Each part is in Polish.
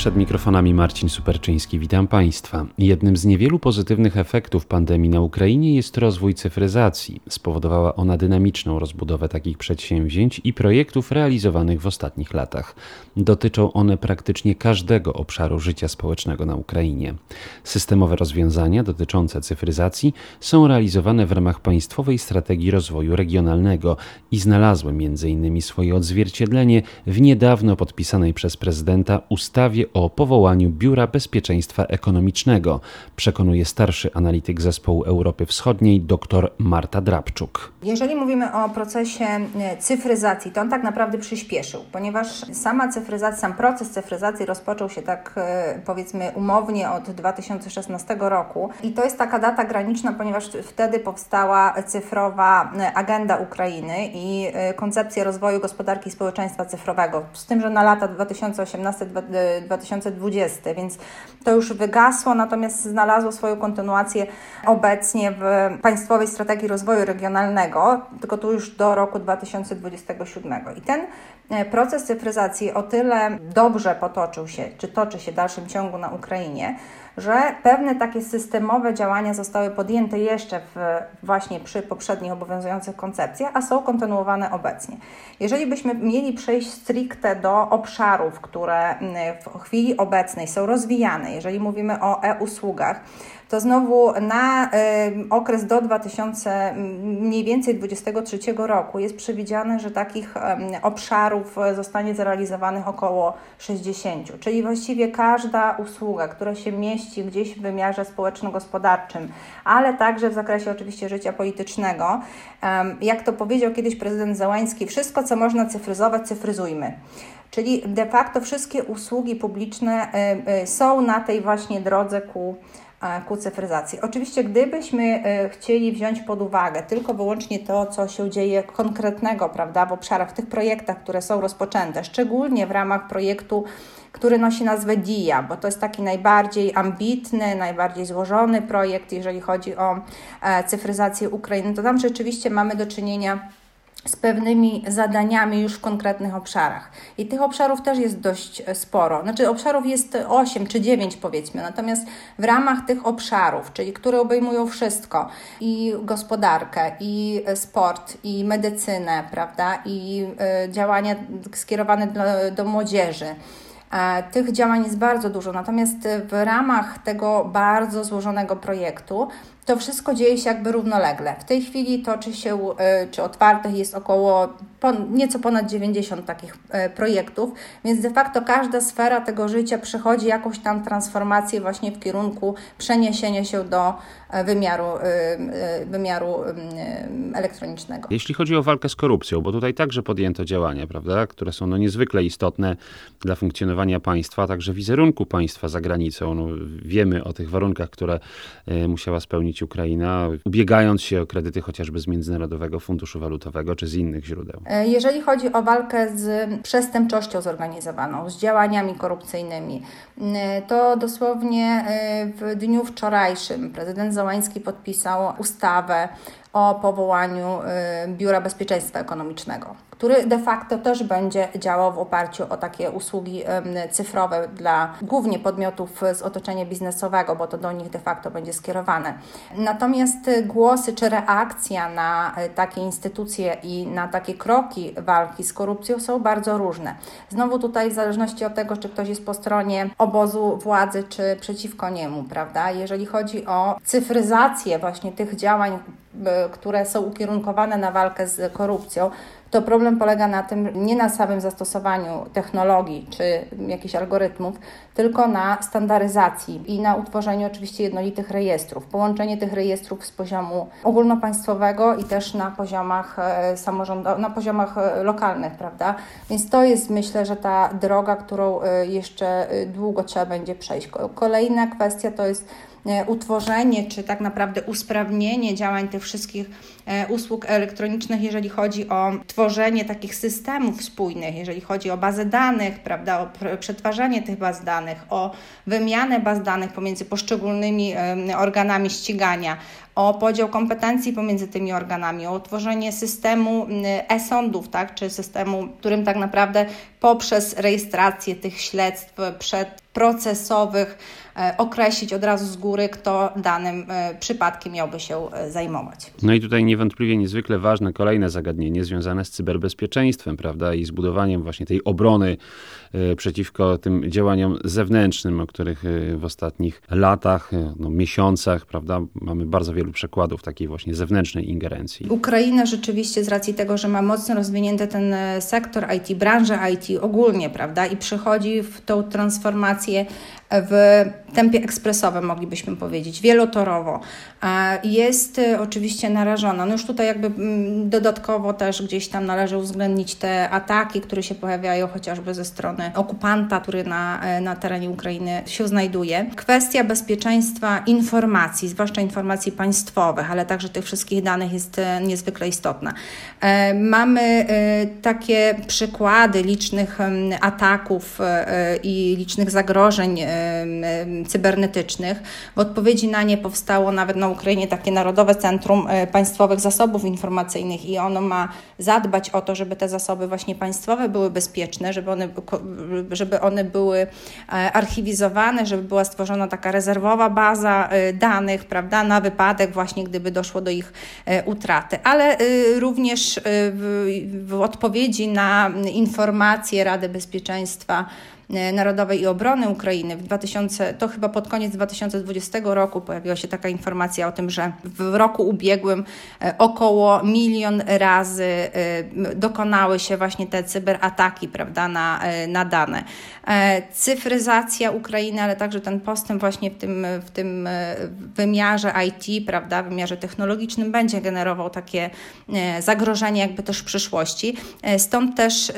Przed mikrofonami Marcin Superczyński. Witam Państwa. Jednym z niewielu pozytywnych efektów pandemii na Ukrainie jest rozwój cyfryzacji. Spowodowała ona dynamiczną rozbudowę takich przedsięwzięć i projektów realizowanych w ostatnich latach. Dotyczą one praktycznie każdego obszaru życia społecznego na Ukrainie. Systemowe rozwiązania dotyczące cyfryzacji są realizowane w ramach Państwowej Strategii Rozwoju Regionalnego i znalazły m.in. swoje odzwierciedlenie w niedawno podpisanej przez prezydenta ustawie o powołaniu Biura Bezpieczeństwa Ekonomicznego, przekonuje starszy analityk zespołu Europy Wschodniej dr Marta Drabczuk. Jeżeli mówimy o procesie e, cyfryzacji, to on tak naprawdę przyspieszył, ponieważ sama cyfryzacja, sam proces cyfryzacji rozpoczął się tak e, powiedzmy umownie od 2016 roku i to jest taka data graniczna, ponieważ wtedy powstała cyfrowa e, agenda Ukrainy i koncepcja rozwoju gospodarki i społeczeństwa cyfrowego, z tym, że na lata 2018 2020, więc to już wygasło, natomiast znalazło swoją kontynuację obecnie w Państwowej Strategii Rozwoju Regionalnego, tylko tu już do roku 2027. I ten e, proces cyfryzacji o tyle dobrze potoczył się, czy toczy się w dalszym ciągu na Ukrainie, że pewne takie systemowe działania zostały podjęte jeszcze w, właśnie przy poprzednich obowiązujących koncepcjach, a są kontynuowane obecnie. Jeżeli byśmy mieli przejść stricte do obszarów, które w chwili obecnej są rozwijane, jeżeli mówimy o e-usługach, to znowu na y, okres do 2000, mniej więcej 2023 roku jest przewidziane, że takich obszarów zostanie zrealizowanych około 60. Czyli właściwie każda usługa, która się mieści gdzieś w wymiarze społeczno-gospodarczym, ale także w zakresie oczywiście życia politycznego. Jak to powiedział kiedyś prezydent Załański, wszystko co można cyfryzować, cyfryzujmy. Czyli de facto wszystkie usługi publiczne y, y, są na tej właśnie drodze ku ku cyfryzacji. Oczywiście, gdybyśmy e, chcieli wziąć pod uwagę tylko wyłącznie to, co się dzieje konkretnego, prawda, w obszarach, w tych projektach, które są rozpoczęte, szczególnie w ramach projektu, który nosi nazwę DIA, bo to jest taki najbardziej ambitny, najbardziej złożony projekt, jeżeli chodzi o e, cyfryzację Ukrainy, to tam rzeczywiście mamy do czynienia z pewnymi zadaniami już w konkretnych obszarach. I tych obszarów też jest dość e, sporo. Znaczy, obszarów jest 8 czy 9 powiedzmy, natomiast w ramach tych obszarów, czyli które obejmują wszystko i gospodarkę, i e, sport, i medycynę, prawda, i y, działania skierowane do, do młodzieży. Tych działań jest bardzo dużo, natomiast w ramach tego bardzo złożonego projektu to wszystko dzieje się jakby równolegle. W tej chwili toczy się, e, czy otwartych jest około nieco ponad 90 takich e, projektów, więc de facto każda sfera tego życia przechodzi jakąś tam transformację właśnie w kierunku przeniesienia się do e, wymiaru, wymiaru elektronicznego. Jeśli chodzi o walkę z korupcją, bo tutaj także podjęto działania, prawda, które są no niezwykle istotne dla funkcjonowania państwa, także wizerunku państwa za granicą. No, wiemy o tych warunkach, które musiała spełnić Ukraina, ubiegając się o kredyty chociażby z Międzynarodowego Funduszu Walutowego czy z innych źródeł? E, jeżeli chodzi o walkę z przestępczością zorganizowaną, z działaniami korupcyjnymi, to dosłownie e, w dniu wczorajszym prezydent Załański podpisał ustawę o powołaniu Biura Bezpieczeństwa Ekonomicznego który de facto też będzie działał w oparciu o takie usługi cyfrowe dla głównie podmiotów z otoczenia biznesowego, bo to do nich de facto będzie skierowane. Natomiast głosy czy reakcja na e, takie instytucje i na takie kroki walki z korupcją są bardzo różne. Znowu tutaj w zależności od tego, czy ktoś jest po stronie obozu władzy, czy przeciwko niemu, prawda? Jeżeli chodzi o cyfryzację właśnie tych działań, które są ukierunkowane na walkę z korupcją, to problem polega na tym nie na samym zastosowaniu technologii czy jakichś algorytmów, tylko na standaryzacji i na utworzeniu oczywiście jednolitych rejestrów. Połączenie tych rejestrów z poziomu ogólnopaństwowego i też na poziomach e, samorządowych, na poziomach e, lokalnych, prawda? Więc to jest myślę, że ta droga, którą e, jeszcze długo trzeba będzie przejść. Kolejna kwestia to jest utworzenie, czy tak naprawdę usprawnienie działań tych wszystkich usług elektronicznych, jeżeli chodzi o tworzenie takich systemów spójnych, jeżeli chodzi o bazę danych, prawda, o przetwarzanie tych baz danych, o wymianę baz danych pomiędzy poszczególnymi organami ścigania, o podział kompetencji pomiędzy tymi organami, o utworzenie systemu e-sądów, tak, czy systemu, którym tak naprawdę poprzez rejestrację tych śledztw przedprocesowych określić od razu z góry, kto danym e, przypadkiem miałby się e, zajmować. No i tutaj niewątpliwie niezwykle ważne kolejne zagadnienie związane z cyberbezpieczeństwem, prawda, i zbudowaniem właśnie tej obrony przeciwko tym działaniom zewnętrznym, o których w ostatnich latach, no, miesiącach, prawda, mamy bardzo wielu przykładów takiej właśnie zewnętrznej ingerencji. Ukraina rzeczywiście z racji tego, że ma mocno rozwinięty ten sektor IT, branżę IT ogólnie, prawda, i przechodzi w tą transformację w tempie ekspresowym, moglibyśmy powiedzieć, wielotorowo. Jest y, oczywiście narażona. No już tutaj jakby mm, dodatkowo też gdzieś tam należy uwzględnić te ataki, które się pojawiają chociażby ze strony okupanta, który na, e, na terenie Ukrainy się znajduje. Kwestia bezpieczeństwa informacji, zwłaszcza informacji państwowych, ale także tych wszystkich danych jest e, niezwykle istotna. E, mamy takie przykłady licznych ataków i licznych zagrożeń cybernetycznych. W odpowiedzi na nie powstało nawet na Ukrainie takie Narodowe Centrum e, Państwowych Zasobów Informacyjnych i ono ma zadbać o to, żeby te zasoby właśnie państwowe były bezpieczne, żeby one, żeby one były e, archiwizowane, żeby była stworzona taka rezerwowa baza e, danych, prawda, na wypadek właśnie, gdyby doszło do ich utraty. Ale również w, w odpowiedzi na informacje Rady Bezpieczeństwa Narodowej i Obrony Ukrainy w 2000, to chyba pod koniec 2020 roku pojawiła się taka informacja o tym, że w roku ubiegłym e, około milion razy e, dokonały się właśnie te cyberataki prawda, na, na dane. Cyfryzacja Ukrainy, ale także ten postęp właśnie w tym, w tym wymiarze IT, prawda, wymiarze technologicznym będzie generował takie zagrożenie jakby też w przyszłości. Stąd też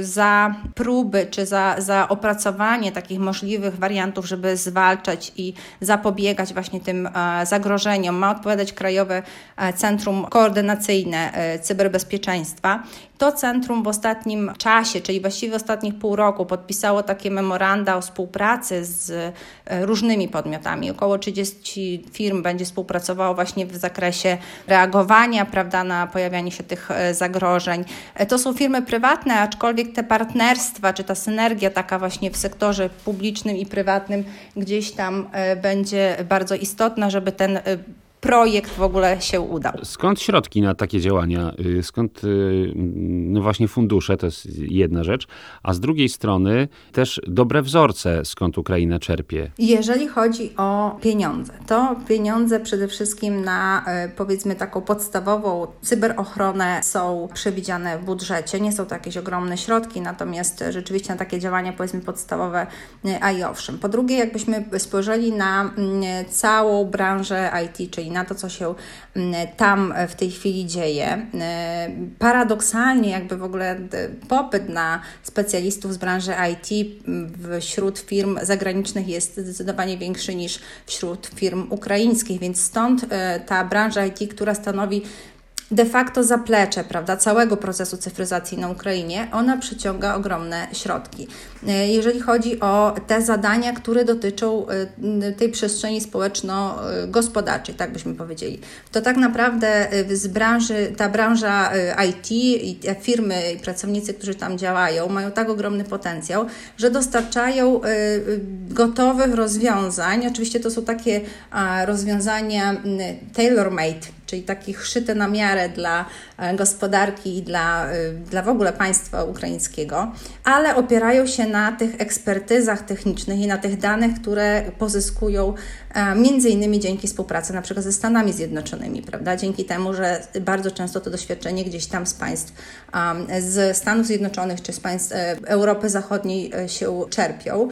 za próby czy za za opracowanie takich możliwych wariantów, żeby zwalczać i zapobiegać właśnie tym e, zagrożeniom. Ma odpowiadać Krajowe e, Centrum Koordynacyjne e, Cyberbezpieczeństwa. To centrum w ostatnim czasie, czyli właściwie w ostatnich pół roku, podpisało takie memoranda o współpracy z różnymi podmiotami. Około 30 firm będzie współpracowało właśnie w zakresie reagowania prawda, na pojawianie się tych zagrożeń. To są firmy prywatne, aczkolwiek te partnerstwa czy ta synergia taka właśnie w sektorze publicznym i prywatnym gdzieś tam e, będzie bardzo istotna, żeby ten e, projekt w ogóle się udał. Skąd środki na takie działania? Y, skąd y, no właśnie fundusze, to jest jedna rzecz, a z drugiej strony też dobre wzorce, skąd Ukraina czerpie? Jeżeli chodzi o pieniądze, to pieniądze przede wszystkim na y, powiedzmy taką podstawową cyberochronę są przewidziane w budżecie. Nie są to jakieś ogromne środki, natomiast rzeczywiście na takie działania powiedzmy podstawowe, a i owszem. Po drugie, jakbyśmy spojrzeli na mm, całą branżę IT, czyli na to, co się mm, tam w tej chwili dzieje. E, paradoksalnie, jakby w ogóle e, popyt na specjalistów z branży IT wśród firm zagranicznych jest zdecydowanie większy niż wśród firm ukraińskich, więc stąd e, ta branża IT, która stanowi de facto zaplecze prawda, całego procesu cyfryzacji na Ukrainie, ona przyciąga ogromne środki. E, jeżeli chodzi o te zadania, które dotyczą e, tej przestrzeni społeczno-gospodarczej, tak byśmy powiedzieli, to tak naprawdę e, z branży, ta branża IT i te firmy i pracownicy, którzy tam działają, mają tak ogromny potencjał, że dostarczają gotowych rozwiązań. Oczywiście to są takie rozwiązania tailor-made, czyli takich szyte na miarę dla e, gospodarki i dla, e, dla w ogóle państwa ukraińskiego, ale opierają się na tych ekspertyzach technicznych i na tych danych, które pozyskują e, między innymi dzięki współpracy na przykład ze Stanami Zjednoczonymi, prawda? Dzięki temu, że bardzo często to doświadczenie gdzieś tam z państw z Stanów Zjednoczonych czy z państw Europy Zachodniej się czerpią.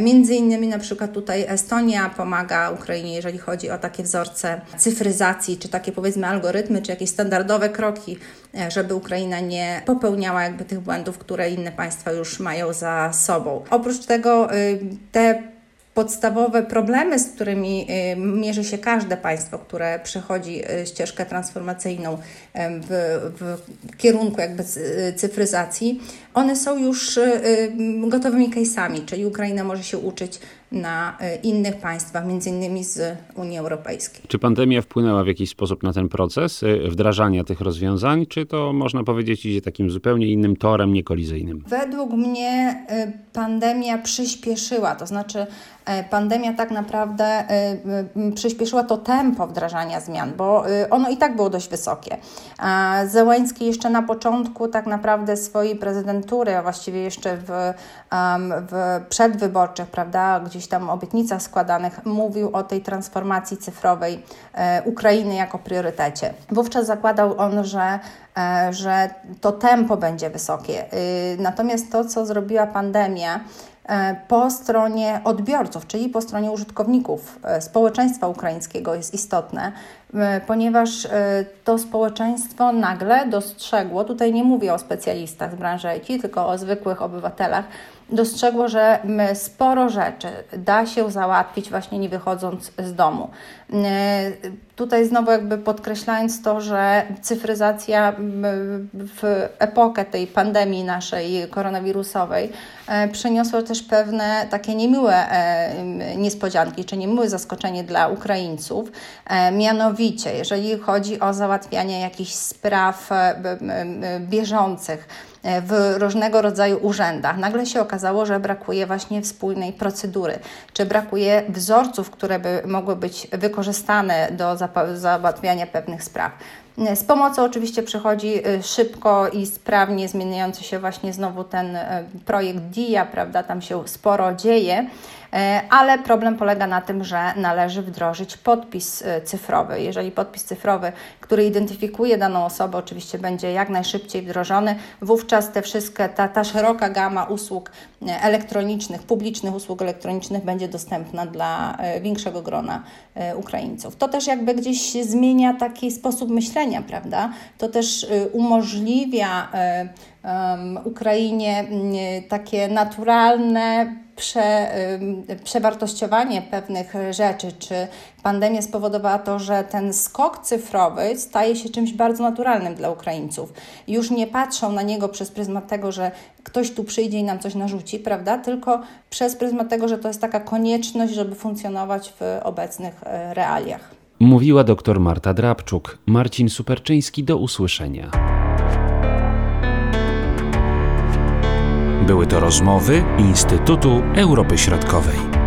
Między innymi na przykład tutaj Estonia pomaga Ukrainie, jeżeli chodzi o takie wzorce cyfryzacji, czy takie powiedzmy algorytmy, czy jakieś standardowe kroki, e, żeby Ukraina nie popełniała jakby tych błędów, które inne państwa już mają za sobą. Oprócz tego y, te podstawowe problemy, z którymi y, mierzy się każde państwo, które przechodzi y, ścieżkę transformacyjną w, w kierunku jakby cyfryzacji, one są już gotowymi case'ami, czyli Ukraina może się uczyć na innych państwach, między innymi z Unii Europejskiej. Czy pandemia wpłynęła w jakiś sposób na ten proces wdrażania tych rozwiązań, czy to można powiedzieć idzie takim zupełnie innym torem, niekolizyjnym? Według mnie pandemia przyspieszyła, to znaczy pandemia tak naprawdę przyspieszyła to tempo wdrażania zmian, bo ono i tak było dość wysokie. Zełański jeszcze na początku tak naprawdę swojej prezydentury, a właściwie jeszcze w, w przedwyborczych, prawda, gdzieś tam obietnicach składanych, mówił o tej transformacji cyfrowej Ukrainy jako priorytecie. Wówczas zakładał on, że że to tempo będzie wysokie. Natomiast to, co zrobiła pandemia, E, po stronie odbiorców, czyli po stronie użytkowników e, społeczeństwa ukraińskiego jest istotne, e, ponieważ to społeczeństwo nagle dostrzegło, tutaj nie mówię o specjalistach z branży IT, tylko o zwykłych obywatelach, dostrzegło, że sporo rzeczy da się załatwić właśnie nie wychodząc z domu. Tutaj znowu jakby podkreślając to, że cyfryzacja w epokę tej pandemii naszej koronawirusowej e, przyniosła też pewne takie niemiłe e, niespodzianki, czy niemiłe zaskoczenie dla Ukraińców. E, mianowicie, jeżeli chodzi o załatwianie jakichś spraw bieżących, w różnego rodzaju urzędach. Nagle się okazało, że brakuje właśnie wspólnej procedury, czy brakuje wzorców, które by mogły być wykorzystane do załatwiania pewnych spraw. Z pomocą oczywiście przychodzi y, szybko i sprawnie zmieniający się właśnie znowu ten y, projekt DIA, prawda? Tam się sporo dzieje. E, ale problem polega na tym, że należy wdrożyć podpis cyfrowy. Jeżeli podpis cyfrowy, który identyfikuje daną osobę, oczywiście będzie jak najszybciej wdrożony, wówczas te wszystkie, ta, ta szeroka gama usług elektronicznych, publicznych usług elektronicznych będzie dostępna dla większego grona Ukraińców. To też jakby gdzieś zmienia taki sposób myślenia, prawda? To też umożliwia Ukrainie takie naturalne prze, przewartościowanie pewnych rzeczy, czy pandemia spowodowała to, że ten skok cyfrowy staje się czymś bardzo naturalnym dla Ukraińców. Już nie patrzą na niego przez pryzmat tego, że ktoś tu przyjdzie i nam coś narzuci, prawda? Tylko przez pryzmat tego, że to jest taka konieczność, żeby funkcjonować w obecnych e, realiach. Mówiła dr Marta Drabczuk. Marcin Superczyński do usłyszenia. Były to rozmowy Instytutu Europy Środkowej.